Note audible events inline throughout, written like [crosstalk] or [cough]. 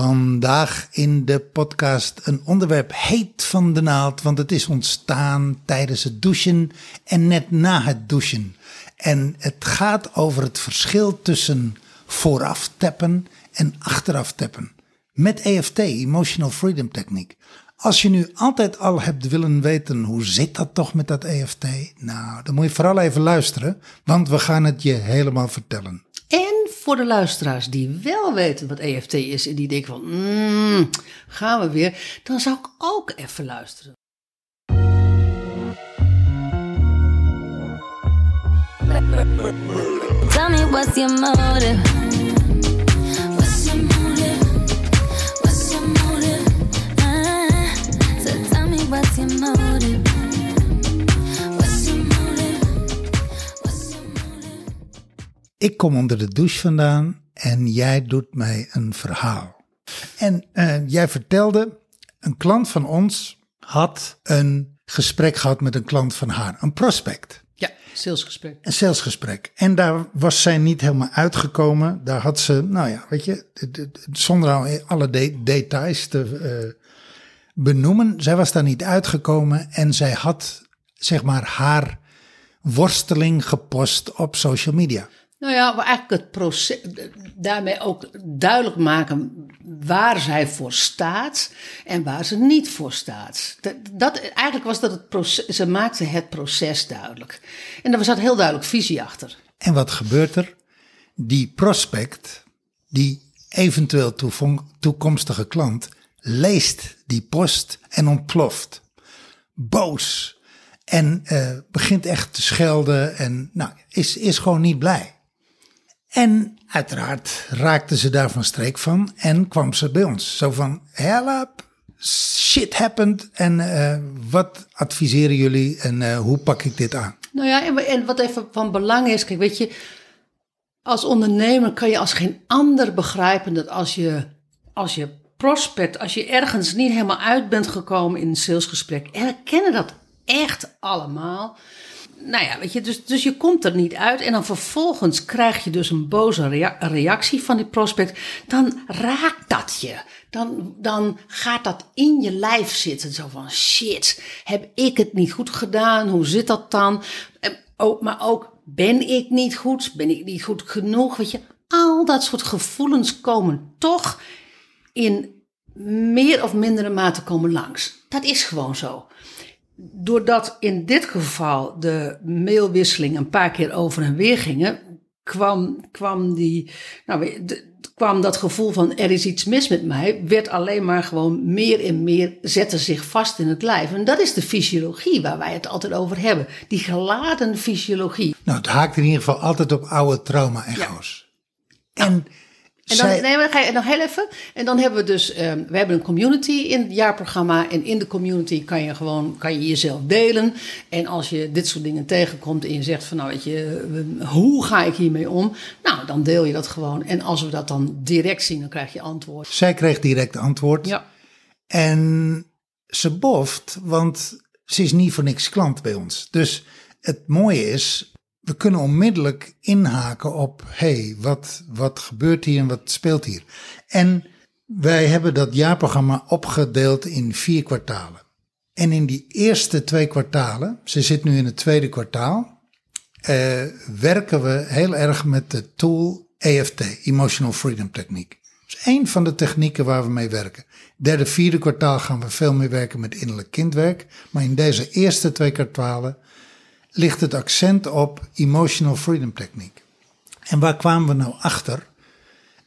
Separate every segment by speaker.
Speaker 1: Vandaag in de podcast een onderwerp heet van de naald, want het is ontstaan tijdens het douchen en net na het douchen. En het gaat over het verschil tussen vooraf tappen en achteraf tappen. Met EFT, Emotional Freedom Technique. Als je nu altijd al hebt willen weten hoe zit dat toch met dat EFT, nou, dan moet je vooral even luisteren, want we gaan het je helemaal vertellen.
Speaker 2: En voor de luisteraars die wel weten wat EFT is en die denken van, mm, gaan we weer, dan zou ik ook even luisteren.
Speaker 3: Tell me what's your motive?
Speaker 1: Ik kom onder de douche vandaan en jij doet mij een verhaal. En eh, jij vertelde, een klant van ons had een gesprek gehad met een klant van haar, een prospect.
Speaker 2: Ja, salesgesprek.
Speaker 1: Een salesgesprek. En daar was zij niet helemaal uitgekomen. Daar had ze, nou ja, weet je, de- de- de- zonder al alle de- details te eh, benoemen. Zij was daar niet uitgekomen en zij had, zeg maar, haar worsteling gepost op social media.
Speaker 2: Nou ja, maar eigenlijk het proces, daarmee ook duidelijk maken waar zij voor staat en waar ze niet voor staat. Dat, dat, eigenlijk was dat het proces, ze maakte het proces duidelijk. En er zat heel duidelijk visie achter.
Speaker 1: En wat gebeurt er? Die prospect, die eventueel toekomstige klant, leest die post en ontploft. Boos. En eh, begint echt te schelden en nou, is, is gewoon niet blij. En uiteraard raakte ze daar van streek van en kwam ze bij ons. Zo van, help, shit happened en eh, wat adviseren jullie en eh, hoe pak ik dit aan?
Speaker 2: Nou ja, en, wat even van belang is, kijk, weet je, als ondernemer kan je als geen ander begrijpen dat als je, als je prospect, als je ergens niet helemaal uit bent gekomen in een salesgesprek, en we kennen dat echt allemaal. Nou ja, weet je, dus, dus je komt er niet uit en dan vervolgens krijg je dus een boze rea- reactie van die prospect. Dan raakt dat je. Dan, dan gaat dat in je lijf zitten. Zo van shit, heb ik het niet goed gedaan? Hoe zit dat dan? Eh, Oh, maar ook ben ik niet goed? Ben ik niet goed genoeg? Weet je, al dat soort gevoelens komen toch in meer of mindere mate komen langs. Dat is gewoon zo. Doordat in dit geval de mailwisseling een paar keer over en weer gingen, kwam, kwam, die, nou, de- kwam dat gevoel van er is iets mis met mij, werd alleen maar gewoon meer en meer, zette zich vast in het lijf. En dat is de fysiologie waar wij het altijd over hebben. Die geladen fysiologie.
Speaker 1: Nou, het haakt in ieder geval altijd op oude trauma-echo's. En,
Speaker 2: En dan,
Speaker 1: zij,
Speaker 2: nee, maar dan ga je nog heel even. En dan hebben we dus, ehm, we hebben een community in het jaarprogramma. En in de community kan je gewoon, kan je jezelf delen. En als je dit soort dingen tegenkomt en je zegt van, nou weet je, hoe ga ik hiermee om? Nou, dan deel je dat gewoon. En als we dat dan direct zien, dan krijg je antwoord.
Speaker 1: zij kreeg direct antwoord.
Speaker 2: Ja,
Speaker 1: En ze boft, want ze is niet voor niks klant bij ons. Dus het mooie is, we kunnen onmiddellijk inhaken op... hey, wat, wat gebeurt hier en wat speelt hier? En wij hebben dat jaarprogramma opgedeeld in vier kwartalen. En in die eerste twee kwartalen, ze zit nu in het tweede kwartaal... eh, werken we heel erg met de tool EFT, Emotional Freedom Technique. Dat is één van de technieken waar we mee werken. Derde, vierde kwartaal gaan we veel meer werken met innerlijk kindwerk. Maar in deze eerste twee kwartalen ligt het accent op Emotional Freedom Technique. En waar kwamen we nou achter?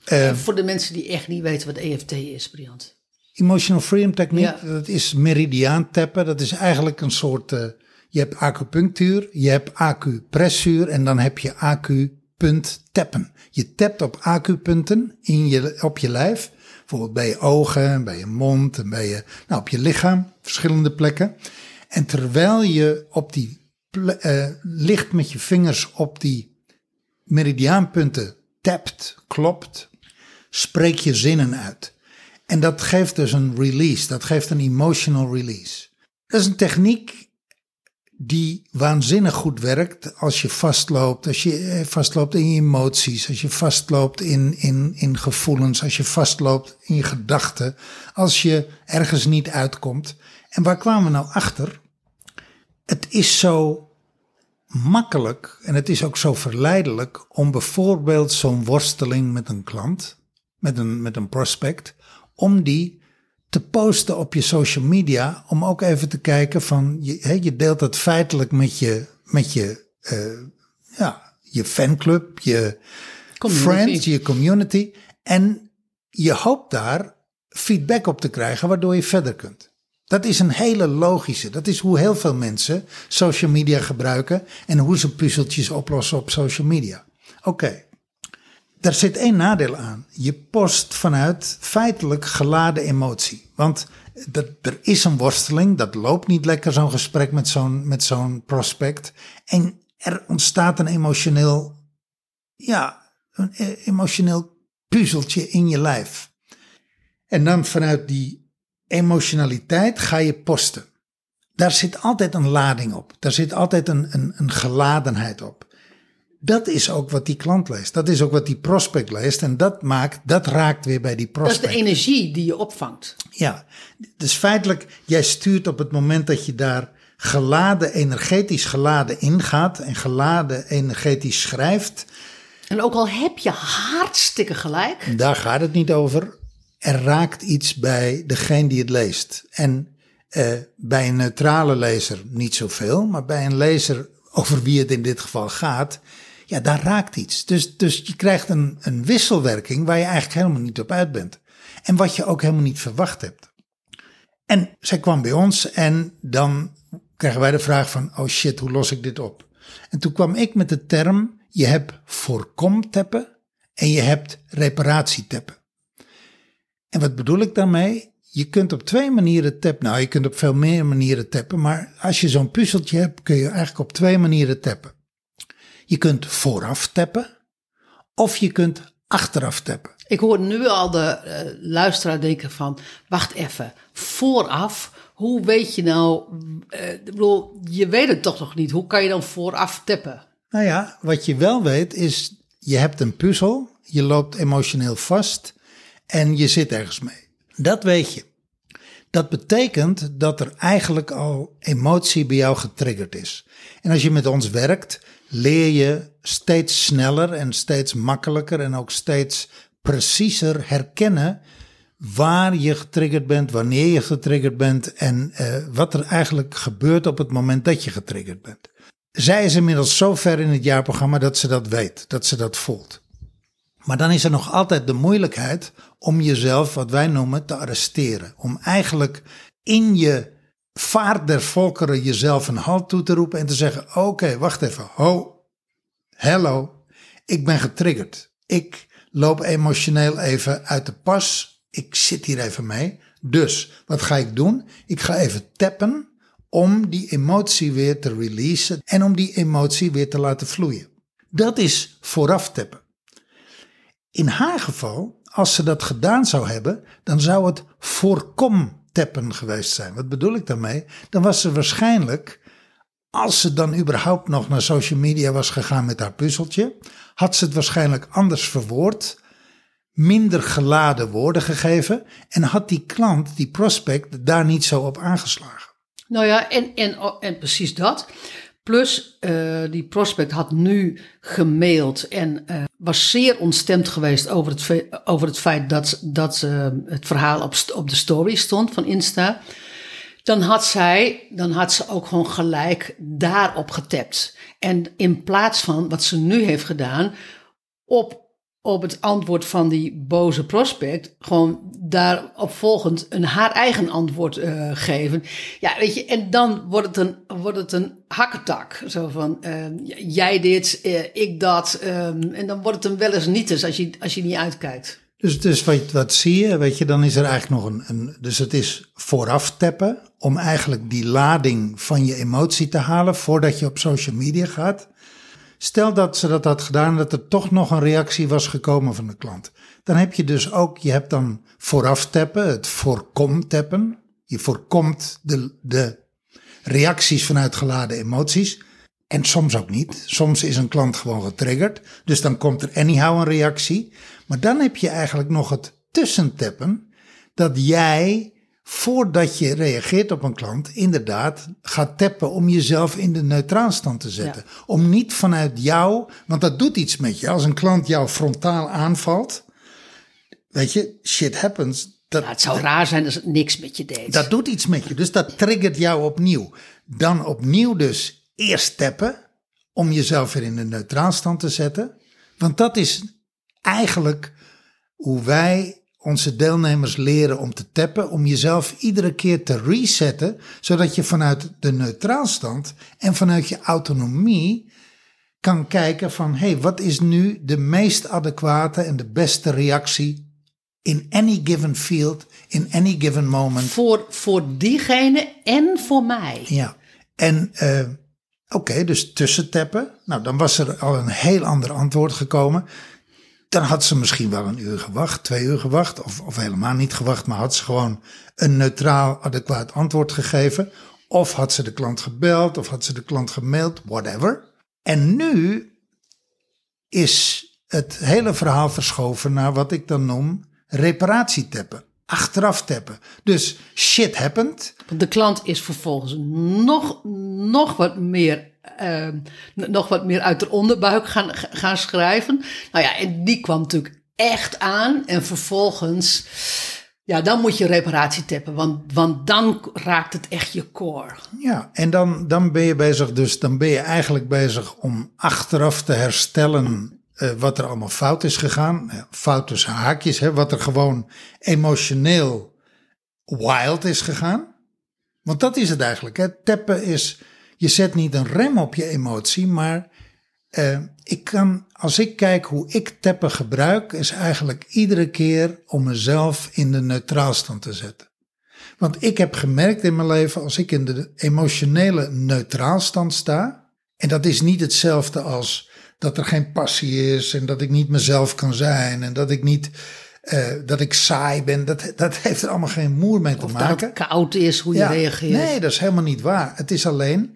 Speaker 2: En voor de mensen die echt niet weten wat EFT is, Briant.
Speaker 1: Emotional Freedom Technique,
Speaker 2: Ja.
Speaker 1: dat is meridiaan tappen. Dat is eigenlijk een soort, eh, je hebt acupunctuur, je hebt acupressuur en dan heb je acupunt tappen. Je tapt op acupunten in je, op je lijf, bijvoorbeeld bij je ogen, bij je mond en bij je, nou, op je lichaam, verschillende plekken. En terwijl je op die eh, ligt met je vingers op die meridiaanpunten tapt, klopt, spreek je zinnen uit. En dat geeft dus een release, dat geeft een emotional release. Dat is een techniek die waanzinnig goed werkt als je vastloopt, als je eh, vastloopt in je emoties, als je vastloopt in, in, in gevoelens, als je vastloopt in je gedachten, als je ergens niet uitkomt. En waar kwamen we nou achter? Het is zo makkelijk en het is ook zo verleidelijk om bijvoorbeeld zo'n worsteling met een klant, met een, met een prospect, om die te posten op je social media, om ook even te kijken van, je, je deelt het feitelijk met je, met je, uh, ja, je fanclub, je
Speaker 2: Community.
Speaker 1: friends, je community. En je hoopt daar feedback op te krijgen, waardoor je verder kunt. Dat is een hele logische. Dat is hoe heel veel mensen social media gebruiken en hoe ze puzzeltjes oplossen op social media. Oké, daar zit één nadeel aan. Je post vanuit feitelijk geladen emotie. Want dat, er is een worsteling, dat loopt niet lekker zo'n gesprek met zo'n met zo'n prospect. En er ontstaat een emotioneel, ja, een e- emotioneel puzzeltje in je lijf. En dan vanuit die emotionaliteit ga je posten. Daar zit altijd een lading op. Daar zit altijd een, een, een geladenheid op. Dat is ook wat die klant leest. Dat is ook wat die prospect leest. En dat maakt, dat raakt weer bij die
Speaker 2: Dat is
Speaker 1: prospect.
Speaker 2: de energie die je opvangt.
Speaker 1: Ja, dus feitelijk, jij stuurt op het moment dat je daar geladen, energetisch geladen ingaat en geladen energetisch schrijft,
Speaker 2: En ook al heb je hartstikke gelijk.
Speaker 1: daar gaat het niet over. Er raakt iets bij degene die het leest. En eh, bij een neutrale lezer niet zoveel, maar bij een lezer over wie het in dit geval gaat, ja, daar raakt iets. Dus, dus je krijgt een, een wisselwerking waar je eigenlijk helemaal niet op uit bent. En wat je ook helemaal niet verwacht hebt. En zij kwam bij ons en dan krijgen wij de vraag van, oh shit, hoe los ik dit op? En toen kwam ik met de term, je hebt voorkomteppen en je hebt reparatieteppen. En wat bedoel ik daarmee? Je kunt op twee manieren tappen. Nou, je kunt op veel meer manieren tappen. Maar als je zo'n puzzeltje hebt, kun je eigenlijk op twee manieren tappen. Je kunt vooraf tappen. Of je kunt achteraf tappen.
Speaker 2: Ik hoor nu al de eh, luisteraar denken van, wacht even, vooraf, hoe weet je nou, ik bedoel, je weet het toch nog niet, hoe kan je dan vooraf tappen?
Speaker 1: Nou ja, wat je wel weet is, je hebt een puzzel. Je loopt emotioneel vast. En je zit ergens mee. Dat weet je. Dat betekent dat er eigenlijk al emotie bij jou getriggerd is. En als je met ons werkt, leer je steeds sneller en steeds makkelijker en ook steeds preciezer herkennen waar je getriggerd bent, wanneer je getriggerd bent en eh, wat er eigenlijk gebeurt op het moment dat je getriggerd bent. Zij is inmiddels zo ver in het jaarprogramma dat ze dat weet, dat ze dat voelt. Maar dan is er nog altijd de moeilijkheid om jezelf, wat wij noemen, te arresteren. Om eigenlijk in je vaart der volkeren jezelf een halt toe te roepen en te zeggen: Oké, wacht even. Ho, hello, ik ben getriggerd. Ik loop emotioneel even uit de pas. Ik zit hier even mee. Dus wat ga ik doen? Ik ga even tappen om die emotie weer te releasen en om die emotie weer te laten vloeien. Dat is vooraf tappen. In haar geval, als ze dat gedaan zou hebben, dan zou het voorkomteppen geweest zijn. Wat bedoel ik daarmee? Dan was ze waarschijnlijk, als ze dan überhaupt nog naar social media was gegaan met haar puzzeltje, had ze het waarschijnlijk anders verwoord, minder geladen woorden gegeven en had die klant, die prospect, daar niet zo op aangeslagen.
Speaker 2: Nou ja, en, en, en precies dat. Plus, eh, die prospect had nu gemaild en eh, was zeer ontstemd geweest over het, over het feit dat, dat eh, het verhaal op, op de story stond van Insta. Dan had zij, dan had ze ook gewoon gelijk daarop getapt. En in plaats van wat ze nu heeft gedaan, op, op het antwoord van die boze prospect, gewoon daarop volgend een haar eigen antwoord eh, geven. Ja, weet je, en dan wordt het een, wordt het een hakketak. Zo van, eh, jij dit, eh, ik dat. eh, en dan wordt het een wel eens niet als je, als je niet uitkijkt.
Speaker 1: Dus, dus wat, wat zie je, weet je, dan is er eigenlijk nog een, een. Dus het is vooraf tappen om eigenlijk die lading van je emotie te halen voordat je op social media gaat. Stel dat ze dat had gedaan, dat er toch nog een reactie was gekomen van de klant. Dan heb je dus ook, je hebt dan vooraf tappen, het voorkom tappen. Je voorkomt de, de reacties vanuit geladen emoties. En soms ook niet. Soms is een klant gewoon getriggerd. Dus dan komt er anyhow een reactie. Maar dan heb je eigenlijk nog het tussentappen. Dat jij, voordat je reageert op een klant, inderdaad gaat tappen om jezelf in de neutraalstand te zetten. Om niet vanuit jou, want dat doet iets met je. Als een klant jou frontaal aanvalt, weet je, shit happens. Dat,
Speaker 2: Ja, het zou raar zijn als het niks met je deed.
Speaker 1: dat doet iets met je. Dus dat triggert jou opnieuw. Dan opnieuw dus eerst tappen om jezelf weer in de neutraalstand te zetten. Want dat is eigenlijk hoe wij onze deelnemers leren om te tappen. Om jezelf iedere keer te resetten. Zodat je vanuit de neutraalstand en vanuit je autonomie kan kijken van... hé, hey, wat is nu de meest adequate en de beste reactie... in any given field, in any given moment...
Speaker 2: voor, voor diegene en voor mij.
Speaker 1: Ja, en eh, oké, dus tussentappen. Nou, dan was er al een heel ander antwoord gekomen. Dan had ze misschien wel een uur gewacht, twee uur gewacht, of, of helemaal niet gewacht, maar had ze gewoon een neutraal, adequaat antwoord gegeven. Of had ze de klant gebeld, of had ze de klant gemaild, whatever. En nu is het hele verhaal verschoven naar wat ik dan noem reparatietappen. Achteraf tappen. Dus shit happened.
Speaker 2: De klant is vervolgens nog, nog wat meer. Eh, nog wat meer uit de onderbuik gaan, gaan schrijven. Nou ja, en die kwam natuurlijk echt aan. En vervolgens, ja, dan moet je reparatie tappen. Want, want dan raakt het echt je core.
Speaker 1: Ja, en dan, dan ben je bezig, dus dan ben je eigenlijk bezig om achteraf te herstellen eh, wat er allemaal fout is gegaan. Fout tussen haakjes, hè, wat er gewoon emotioneel wild is gegaan. Want dat is het eigenlijk. Hè. Tappen is, je zet niet een rem op je emotie, maar eh, ik kan, als ik kijk hoe ik tappen gebruik, is eigenlijk iedere keer om mezelf in de neutraalstand te zetten. Want ik heb gemerkt in mijn leven, als ik in de emotionele neutraalstand sta, en dat is niet hetzelfde als dat er geen passie is en dat ik niet mezelf kan zijn en dat ik niet, eh, dat ik saai ben, dat, dat heeft er allemaal geen moer mee te
Speaker 2: Of dat
Speaker 1: maken.
Speaker 2: het koud is, hoe je reageert.
Speaker 1: Nee, dat is helemaal niet waar. Het is alleen,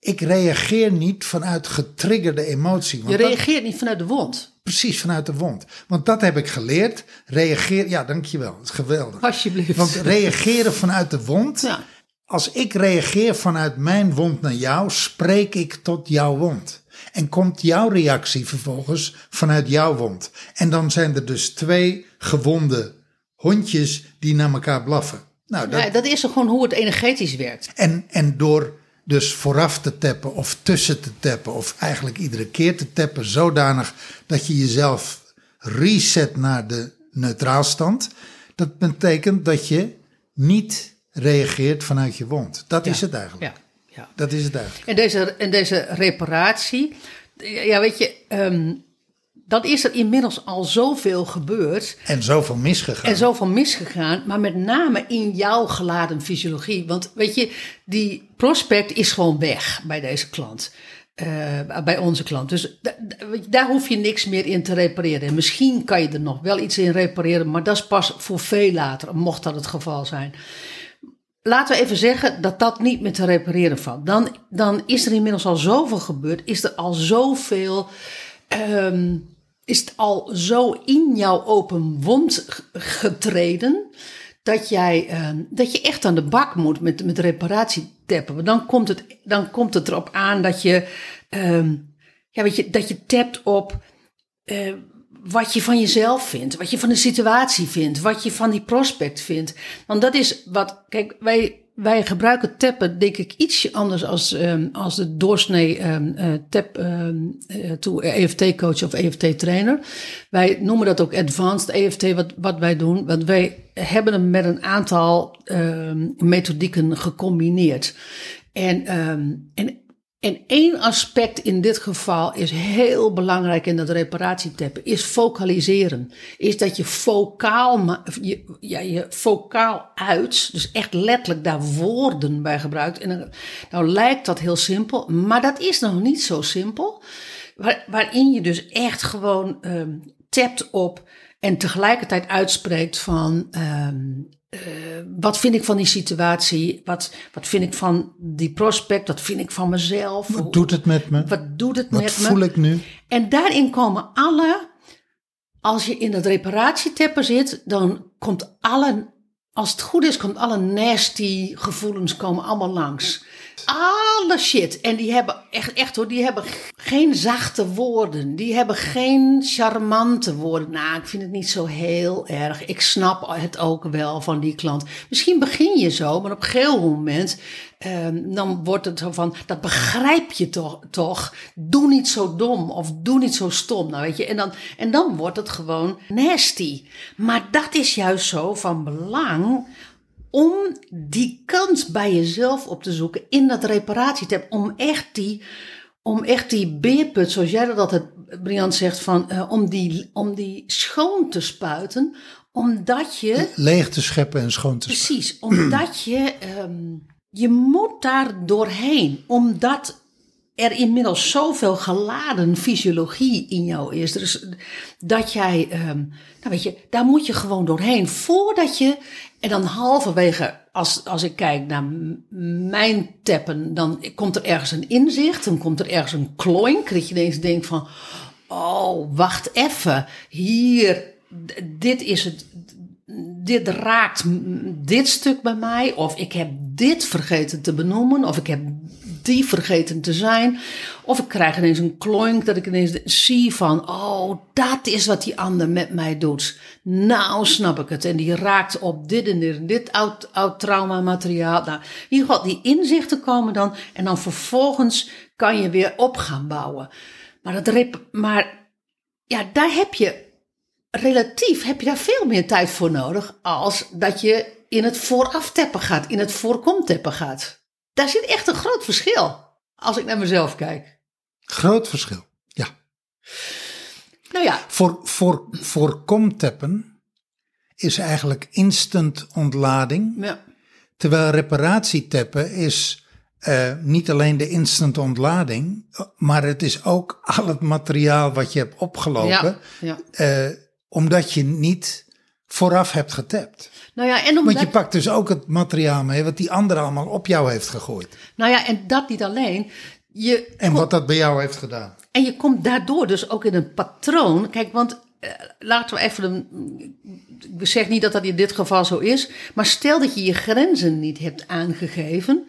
Speaker 1: ik reageer niet vanuit getriggerde emotie. Want
Speaker 2: je
Speaker 1: dat-
Speaker 2: reageert niet vanuit de wond.
Speaker 1: precies vanuit de wond. Want dat heb ik geleerd. Reageer, ja, dankjewel. Dat is geweldig.
Speaker 2: Alsjeblieft.
Speaker 1: Want reageren vanuit de wond.
Speaker 2: Ja.
Speaker 1: Als ik reageer vanuit mijn wond naar jou, spreek ik tot jouw wond. En komt jouw reactie vervolgens vanuit jouw wond. En dan zijn er dus twee gewonde hondjes die naar elkaar blaffen. Nou, dat,
Speaker 2: Ja, dat is gewoon hoe het energetisch werkt.
Speaker 1: en, en door dus vooraf te tappen of tussen te tappen of eigenlijk iedere keer te tappen zodanig dat je jezelf reset naar de neutraalstand. Dat betekent dat je niet reageert vanuit je wond. Dat is het eigenlijk.
Speaker 2: Ja, ja.
Speaker 1: Dat is het eigenlijk.
Speaker 2: En deze, en deze reparatie, ja, weet je, ehm, dan is er inmiddels al zoveel gebeurd
Speaker 1: En zoveel misgegaan.
Speaker 2: en zoveel misgegaan, maar met name in jouw geladen fysiologie. Want weet je, die prospect is gewoon weg bij deze klant. eh, bij onze klant. Dus da- daar hoef je niks meer in te repareren. En misschien kan je er nog wel iets in repareren, maar dat is pas voor veel later, mocht dat het geval zijn. Laten we even zeggen dat dat niet meer te repareren valt. Dan, dan is er inmiddels al zoveel gebeurd. Is er al zoveel. ehm, is het al zo in jouw open wond getreden. Dat, jij, ehm, dat je echt aan de bak moet met, met reparatietappen. Want dan komt, het, dan komt het erop aan dat je. ehm, ja, weet je, dat je tapt op eh, wat je van jezelf vindt, wat je van de situatie vindt, wat je van die prospect vindt. Want dat is wat, kijk, wij, wij gebruiken tappen, denk ik, ietsje anders als, ehm, als de doorsnee ehm, eh, tap ehm, eh, to EFT-coach of EFT-trainer. Wij noemen dat ook advanced EFT, wat, wat wij doen. Want wij hebben hem met een aantal methodieken gecombineerd. En, en en één aspect in dit geval is heel belangrijk in dat reparatietappen, is focaliseren. Is dat je focaal, je, ja, je focaal uit, dus echt letterlijk daar woorden bij gebruikt. En nou lijkt dat heel simpel, maar dat is nog niet zo simpel. Waar, waarin je dus echt gewoon ehm tapt op en tegelijkertijd uitspreekt van ehm, eh, wat vind ik van die situatie? Wat, wat vind ik van die prospect? Wat vind ik van mezelf?
Speaker 1: Wat doet het met me?
Speaker 2: Wat doet het
Speaker 1: Wat
Speaker 2: met
Speaker 1: voel
Speaker 2: me?
Speaker 1: ik nu?
Speaker 2: En daarin komen alle, als je in dat reparatieteppen zit, dan komt alle, als het goed is, komt alle nasty gevoelens komen allemaal langs. Alle shit. En die hebben echt, echt hoor, die hebben geen zachte woorden. Die hebben geen charmante woorden. Nou, ik vind het niet zo heel erg. Ik snap het ook wel van die klant. Misschien begin je zo, maar op een gegeven moment Ehm, dan wordt het zo van, dat begrijp je toch, toch? Doe niet zo dom of doe niet zo stom. Nou, weet je, en dan, en dan wordt het gewoon nasty. Maar dat is juist zo van belang om die kans bij jezelf op te zoeken in dat reparatietab. Om echt die, om echt die beerput, zoals jij dat altijd, Brian zegt, van, eh, om, die, om die schoon te spuiten. Omdat je
Speaker 1: Leeg te scheppen en schoon te scheppen.
Speaker 2: Precies, omdat je, ehm, je moet daar doorheen, omdat er inmiddels zoveel geladen fysiologie in jou is. Dus dat jij, ehm, nou weet je, daar moet je gewoon doorheen voordat je, en dan halverwege, als, als ik kijk naar mijn tappen, dan komt er ergens een inzicht, dan komt er ergens een kloink, dat je ineens denkt van, oh, wacht even, hier, dit is het, dit raakt dit stuk bij mij, of ik heb dit vergeten te benoemen, of ik heb die vergeten te zijn, of ik krijg ineens een kloink dat ik ineens zie van, oh, dat is wat die ander met mij doet. Nou snap ik het. En die raakt op dit en dit dit oud, oud traumamateriaal. Nou, ieder geval, die inzichten komen dan, en dan vervolgens kan je weer op gaan bouwen. Maar, dat rep, maar ja, daar heb je relatief heb je daar veel meer tijd voor nodig als dat je in het voorafteppen gaat, in het voorkomteppen gaat. Daar zit echt een groot verschil als ik naar mezelf kijk.
Speaker 1: Groot verschil. Ja.
Speaker 2: Nou ja,
Speaker 1: Voor, voor, voorkomteppen is eigenlijk instant ontlading.
Speaker 2: ja,
Speaker 1: Terwijl reparatieteppen is eh, niet alleen de instant ontlading, maar het is ook al het materiaal wat je hebt opgelopen,
Speaker 2: ja, ja.
Speaker 1: eh, omdat je niet vooraf hebt getapt.
Speaker 2: Nou ja, en
Speaker 1: Want
Speaker 2: omdat,
Speaker 1: je pakt dus ook het materiaal mee wat die ander allemaal op jou heeft gegooid.
Speaker 2: nou ja, en dat niet alleen. Je
Speaker 1: En wat dat bij jou heeft gedaan.
Speaker 2: En je komt daardoor dus ook in een patroon. Kijk, want eh, laten we even. Een, ik zeg niet dat dat in dit geval zo is. Maar stel dat je je grenzen niet hebt aangegeven.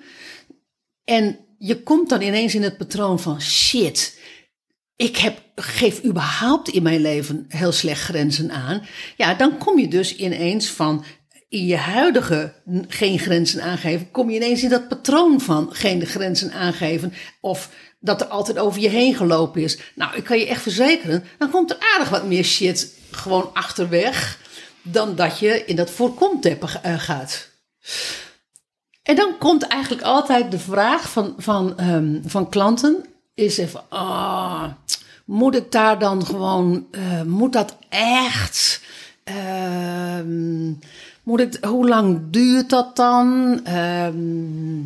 Speaker 2: En je komt dan ineens in het patroon van shit. Ik heb, geef überhaupt in mijn leven heel slecht grenzen aan. Ja, dan kom je dus ineens van in je huidige geen grenzen aangeven, kom je ineens in dat patroon van geen grenzen aangeven. Of dat er altijd over je heen gelopen is. Nou, ik kan je echt verzekeren, dan komt er aardig wat meer shit gewoon achterweg. Dan dat je in dat voorkomteppen eh, gaat. En dan komt eigenlijk altijd de vraag van, van, ehm, van klanten: is even, ah, moet ik daar dan gewoon, eh, moet dat echt? Ehm, moet ik, hoe lang duurt dat dan? Ehm,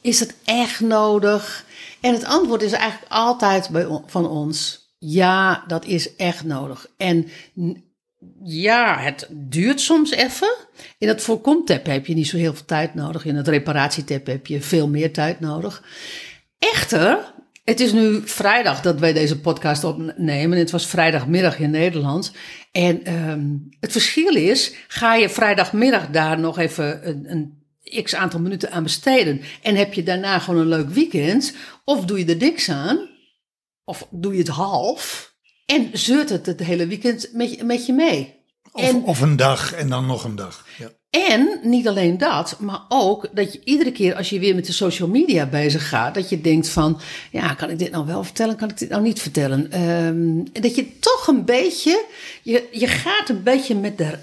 Speaker 2: is het echt nodig? En het antwoord is eigenlijk altijd bij, van ons: ja, dat is echt nodig. En ja, het duurt soms even. In het voorkomtap heb je niet zo heel veel tijd nodig. In het reparatietap heb je veel meer tijd nodig. Echter, het is nu vrijdag dat wij deze podcast opnemen. Het was vrijdagmiddag in Nederland. En ehm, het verschil is, ga je vrijdagmiddag daar nog even een, een x aantal minuten aan besteden. En heb je daarna gewoon een leuk weekend. Of doe je er niks aan. Of doe je het half. En zeurt het het hele weekend met, je- met je mee.
Speaker 1: Of,
Speaker 2: En-
Speaker 1: of een dag en dan nog een dag. Ja.
Speaker 2: En niet alleen dat, maar ook dat je iedere keer als je weer met de social media bezig gaat, dat je denkt van, ja, kan ik dit nou wel vertellen, kan ik dit nou niet vertellen? Ehm, dat je toch een beetje, je, je gaat een beetje met de,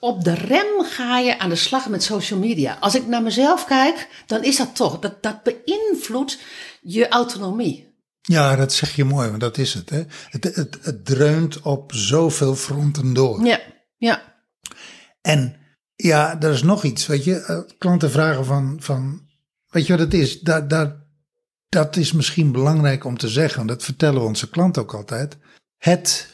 Speaker 2: op de rem ga je aan de slag met social media. Als ik naar mezelf kijk, dan is dat toch, dat, dat beïnvloedt je autonomie.
Speaker 1: ja, dat zeg je mooi, want dat is het. Hè? Het, het, het dreunt op zoveel fronten door.
Speaker 2: Ja, ja,
Speaker 1: En ja, er is nog iets, weet je. eh, Klanten vragen van, van weet je wat het is? Dat, dat, dat is misschien belangrijk om te zeggen, dat vertellen we onze klant ook altijd. Het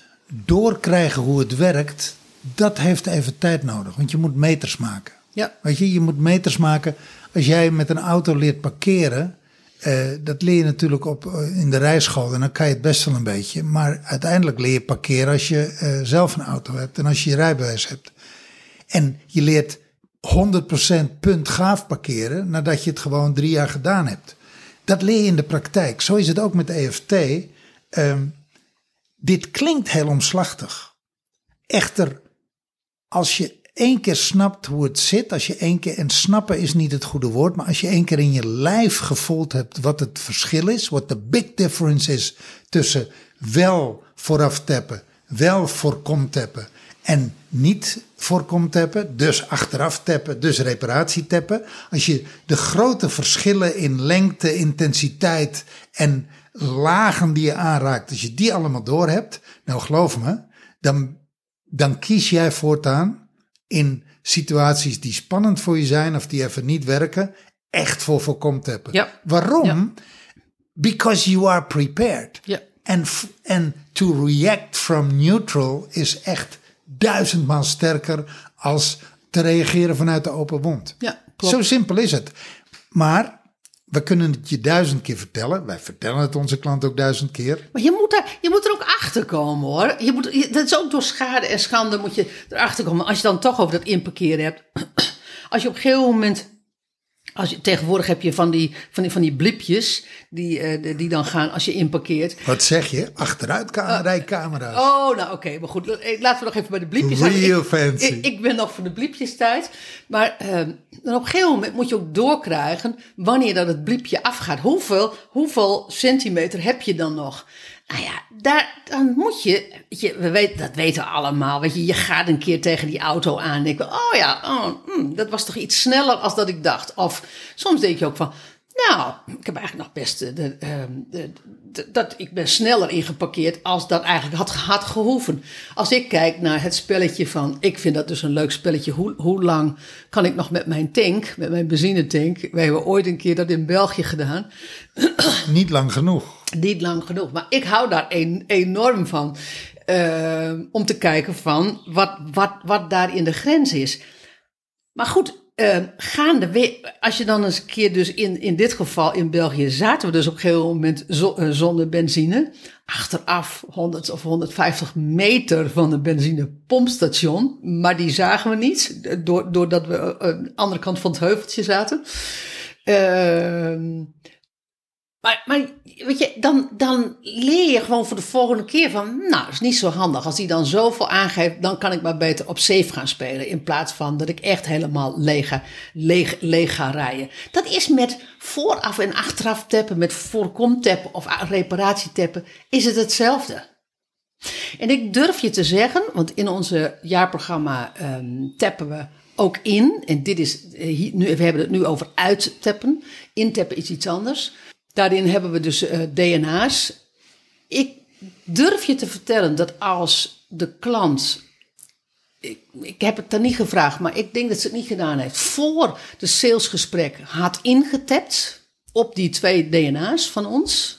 Speaker 1: doorkrijgen hoe het werkt, dat heeft even tijd nodig, want je moet meters maken.
Speaker 2: Ja.
Speaker 1: Weet je, je moet meters maken. Als jij met een auto leert parkeren, eh, dat leer je natuurlijk op eh, in de rijschool en dan kan je het best wel een beetje. Maar uiteindelijk leer je parkeren als je eh, zelf een auto hebt en als je je rijbewijs hebt. En je leert 100% punt gaaf parkeren nadat je het gewoon drie jaar gedaan hebt. Dat leer je in de praktijk. Zo is het ook met EFT. Ehm, dit klinkt heel omslachtig. Echter, als je één keer snapt hoe het zit, als je één keer, en snappen is niet het goede woord, maar als je één keer in je lijf gevoeld hebt wat het verschil is, wat de big difference is tussen wel vooraf tappen, wel voorkom tappen en niet voorkom tappen, dus achteraf tappen, dus reparatie tappen. Als je de grote verschillen in lengte, intensiteit en lagen die je aanraakt, als je die allemaal door hebt, nou geloof me, dan, dan kies jij voortaan in situaties die spannend voor je zijn of die even niet werken, echt voor voorkom tappen.
Speaker 2: Ja.
Speaker 1: Waarom?
Speaker 2: Ja.
Speaker 1: Because you are prepared.
Speaker 2: Ja.
Speaker 1: En, en to react from neutral is echt duizendmaal sterker als te reageren vanuit de open wond.
Speaker 2: Ja, klopt.
Speaker 1: Zo simpel is het. Maar we kunnen het je duizend keer vertellen. Wij vertellen het onze klant ook duizend keer.
Speaker 2: Maar je moet, daar, je moet er ook achter komen hoor. Je moet, je- dat is ook door schade en schande moet je erachter komen. Als je dan toch over dat inparkeren hebt. [clears throat] Als je op een gegeven moment. Als je, tegenwoordig heb je van die, van die, van die blipjes die, eh, die- dan gaan als je inparkeert.
Speaker 1: Wat zeg je? Achteruit ka- rijcamera's.
Speaker 2: Oh, nou oké, maar goed. eh, Laten we nog even bij de bliepjes houden.
Speaker 1: Real
Speaker 2: ik,
Speaker 1: fancy.
Speaker 2: Ik, ik ben nog voor de bliepjes tijd. Maar ehm, dan op een gegeven moment moet je ook doorkrijgen wanneer dat het bliepje afgaat. Hoeveel, hoeveel centimeter heb je dan nog? Nou ja, daar, dan moet je, je we weten, dat weten we allemaal. Weet je, je gaat een keer tegen die auto aan en denk oh ja, oh, hmm, dat was toch iets sneller als dat ik dacht. Of soms denk je ook van, nou, ik heb eigenlijk nog best de, de, ehm, de- de- dat ik ben sneller ingeparkeerd als dat eigenlijk had, had gehoeven. Als ik kijk naar het spelletje van, ik vind dat dus een leuk spelletje. Hoe, hoe lang kan ik nog met mijn tank, met mijn benzinetank? We hebben ooit een keer dat in België gedaan.
Speaker 1: Niet lang genoeg.
Speaker 2: Niet lang genoeg, maar ik hou daar enorm van. eh, om te kijken van wat, wat, wat daar in de grens is. Maar goed, eh gaande als je dan eens een keer dus in, in dit geval in België zaten we dus op een gegeven moment eh, zonder benzine. Achteraf 100 of 150 meter van een benzinepompstation. Maar die zagen we niet, door- doordat we aan de andere kant van het heuveltje zaten. Ehm maar, weet je, dan, dan leer je gewoon voor de volgende keer van, nou, is niet zo handig. Als die dan zoveel aangeeft, dan kan ik maar beter op safe gaan spelen. In plaats van dat ik echt helemaal leeg, leeg, leeg ga rijden. Dat is met vooraf en achteraf tappen, met voorkom tappen of reparatie tappen, is het hetzelfde. En ik durf je te zeggen, want in onze jaarprogramma ehm, tappen we ook in. En dit is, eh, nu, we hebben het nu over uittappen. Intappen is iets anders. Daarin hebben we dus eh, DNA's. Ik durf je te vertellen dat als de klant. Ik, ik heb het dan niet gevraagd, maar ik denk dat ze het niet gedaan heeft. Voor de salesgesprek had ingetapt op die twee DNA's van ons.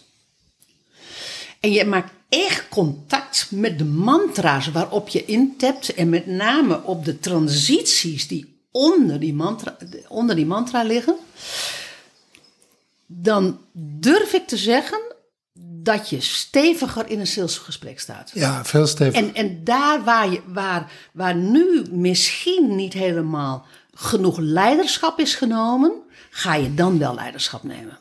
Speaker 2: En je maakt echt contact met de mantra's waarop je intapt. En met name op de transities die onder die mantra, onder die mantra liggen. Dan durf ik te zeggen dat je steviger in een salesgesprek staat.
Speaker 1: Ja, veel steviger.
Speaker 2: En, en daar waar, je, waar, waar nu misschien niet helemaal genoeg leiderschap is genomen, ga je dan wel leiderschap nemen.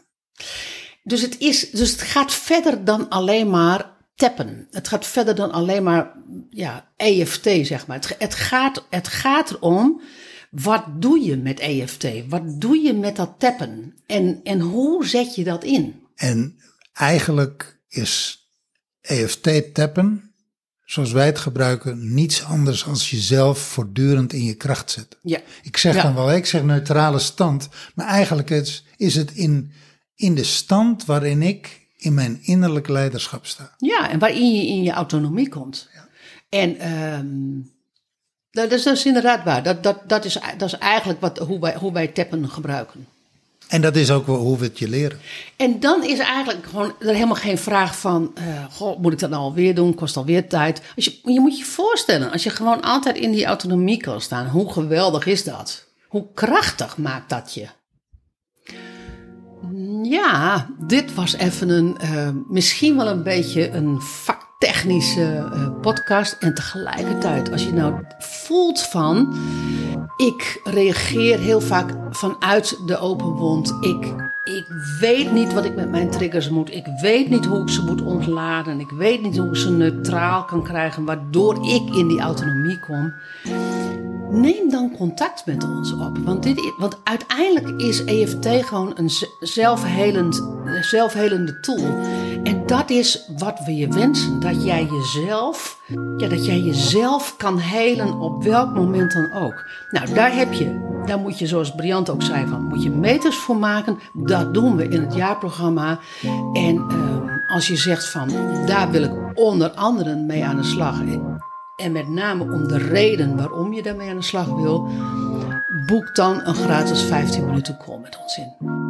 Speaker 2: Dus het, is, dus het gaat verder dan alleen maar tappen. Het gaat verder dan alleen maar ja, EFT, zeg maar. Het, het, gaat, het gaat erom, wat doe je met EFT? Wat doe je met dat tappen? En, en hoe zet je dat in?
Speaker 1: En eigenlijk is EFT-tappen, zoals wij het gebruiken, niets anders als jezelf voortdurend in je kracht zetten.
Speaker 2: Ja.
Speaker 1: Ik zeg
Speaker 2: Ja.
Speaker 1: dan wel, ik zeg neutrale stand, maar eigenlijk is, is het in, in de stand waarin ik in mijn innerlijk leiderschap sta.
Speaker 2: Ja, en waarin je in je autonomie komt. En ehm, dat, is, dat is inderdaad waar. Dat, dat, dat, is, dat is eigenlijk wat, hoe, wij, hoe wij tappen gebruiken.
Speaker 1: En dat is ook hoe we het je leren.
Speaker 2: En dan is eigenlijk gewoon er helemaal geen vraag van, eh, goh, moet ik dat nou alweer doen? Kost alweer tijd. Als je, je moet je voorstellen, als je gewoon altijd in die autonomie kan staan, hoe geweldig is dat? Hoe krachtig maakt dat je? Ja, dit was even een, eh, misschien wel een beetje een vaktechnische eh, podcast. En tegelijkertijd, als je nou voelt van, ik reageer heel vaak vanuit de open wond. Ik, ik weet niet wat ik met mijn triggers moet. Ik weet niet hoe ik ze moet ontladen. Ik weet niet hoe ik ze neutraal kan krijgen, waardoor ik in die autonomie kom. Neem dan contact met ons op. Want, dit, want uiteindelijk is EFT gewoon een zelfhelend, zelfhelende tool. En dat is wat we je wensen. Dat jij jezelf, ja, dat jij jezelf kan helen op welk moment dan ook. Nou, daar heb je, daar moet je, zoals Briant ook zei, van, moet je meters voor maken. Dat doen we in het jaarprogramma. En ehm, als je zegt van, daar wil ik onder andere mee aan de slag. En met name om de reden waarom je daarmee aan de slag wil, boek dan een gratis 15 minuten call met ons in.